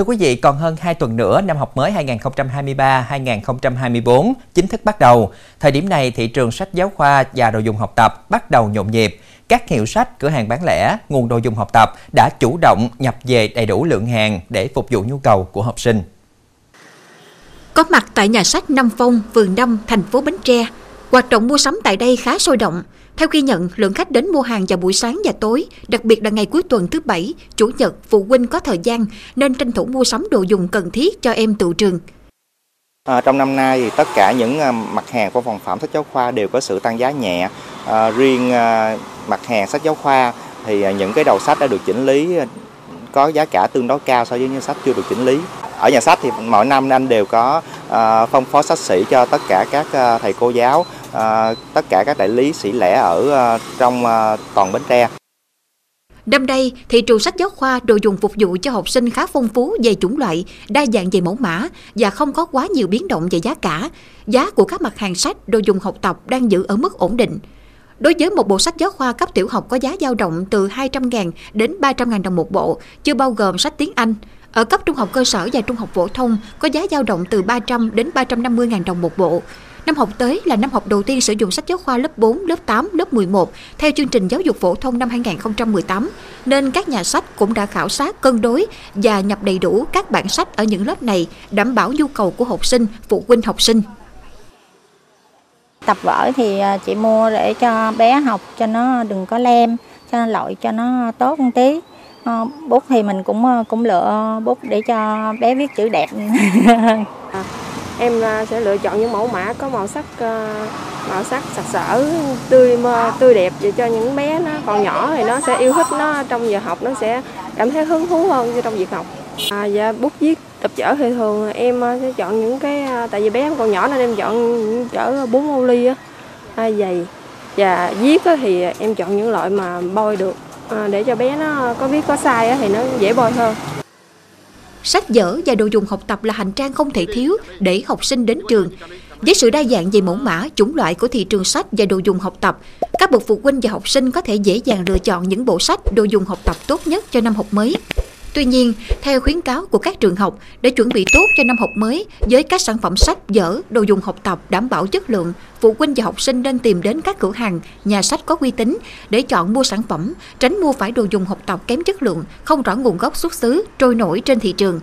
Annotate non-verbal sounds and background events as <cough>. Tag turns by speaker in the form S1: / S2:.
S1: Thưa quý vị, còn hơn 2 tuần nữa năm học mới 2023-2024 chính thức bắt đầu. Thời điểm này, thị trường sách giáo khoa và đồ dùng học tập bắt đầu nhộn nhịp. Các hiệu sách, cửa hàng bán lẻ, nguồn đồ dùng học tập đã chủ động nhập về đầy đủ lượng hàng để phục vụ nhu cầu của học sinh.
S2: Có mặt tại nhà sách Năm Phong, phường 5, thành phố Bến Tre, hoạt động mua sắm tại đây khá sôi động. Theo ghi nhận, lượng khách đến mua hàng vào buổi sáng và tối, đặc biệt là ngày cuối tuần thứ Bảy, Chủ nhật, phụ huynh có thời gian nên tranh thủ mua sắm đồ dùng cần thiết cho em tự trường.
S3: À, trong năm nay thì tất cả những à, mặt hàng của phòng phẩm sách giáo khoa đều có sự tăng giá nhẹ. À, riêng à, mặt hàng sách giáo khoa thì à, những cái đầu sách đã được chỉnh lý à, có giá cả tương đối cao so với những sách chưa được chỉnh lý. Ở nhà sách thì mỗi năm anh đều có à, phong phó sách sĩ cho tất cả các à, thầy cô giáo, à, tất cả các đại lý sĩ lẻ ở à, trong à, toàn Bến Tre.
S2: Năm nay, thị trường sách giáo khoa đồ dùng phục vụ cho học sinh khá phong phú về chủng loại, đa dạng về mẫu mã và không có quá nhiều biến động về giá cả. Giá của các mặt hàng sách, đồ dùng học tập đang giữ ở mức ổn định. Đối với một bộ sách giáo khoa cấp tiểu học có giá dao động từ 200.000 đến 300.000 đồng một bộ, chưa bao gồm sách tiếng Anh. Ở cấp trung học cơ sở và trung học phổ thông có giá dao động từ 300 đến 350.000 đồng một bộ. Năm học tới là năm học đầu tiên sử dụng sách giáo khoa lớp 4, lớp 8, lớp 11 theo chương trình giáo dục phổ thông năm 2018, nên các nhà sách cũng đã khảo sát cân đối và nhập đầy đủ các bản sách ở những lớp này, đảm bảo nhu cầu của học sinh, phụ huynh học sinh.
S4: Tập vở thì à, chị mua để cho bé học cho nó đừng có lem, cho nó loại cho nó tốt một tí. Ờ, bút thì mình cũng ờ, cũng lựa bút để cho bé viết chữ đẹp. <laughs>
S5: À, em à, sẽ lựa chọn những mẫu mã có màu sắc ờ, màu sắc sặc sỡ tươi mơ- tươi đẹp để cho những bé nó còn nhỏ thì nó sẽ yêu thích nó. Trong giờ học nó sẽ cảm thấy hứng thú hơn trong việc học. À, và bút viết tập chở thì thường em à, sẽ chọn những cái tại vì bé em còn nhỏ nên em chọn những chở bốn ô ly á dày và viết thì em chọn những loại mà bôi được Ờ, để cho bé nó có viết có sai thì nó dễ bôi hơn
S2: Sách vở và đồ dùng học tập là hành trang không thể thiếu để học sinh đến trường. Với sự đa dạng về mẫu mã, chủng loại của thị trường sách và đồ dùng học tập, các bậc phụ huynh và học sinh có thể dễ dàng lựa chọn những bộ sách, đồ dùng học tập tốt nhất cho năm học mới. Tuy nhiên, theo khuyến cáo của các trường học, để chuẩn bị tốt cho năm học mới với các sản phẩm sách, vở, đồ dùng học tập đảm bảo chất lượng, phụ huynh và học sinh nên tìm đến các cửa hàng, nhà sách có uy tín để chọn mua sản phẩm, tránh mua phải đồ dùng học tập kém chất lượng, không rõ nguồn gốc xuất xứ, trôi nổi trên thị trường.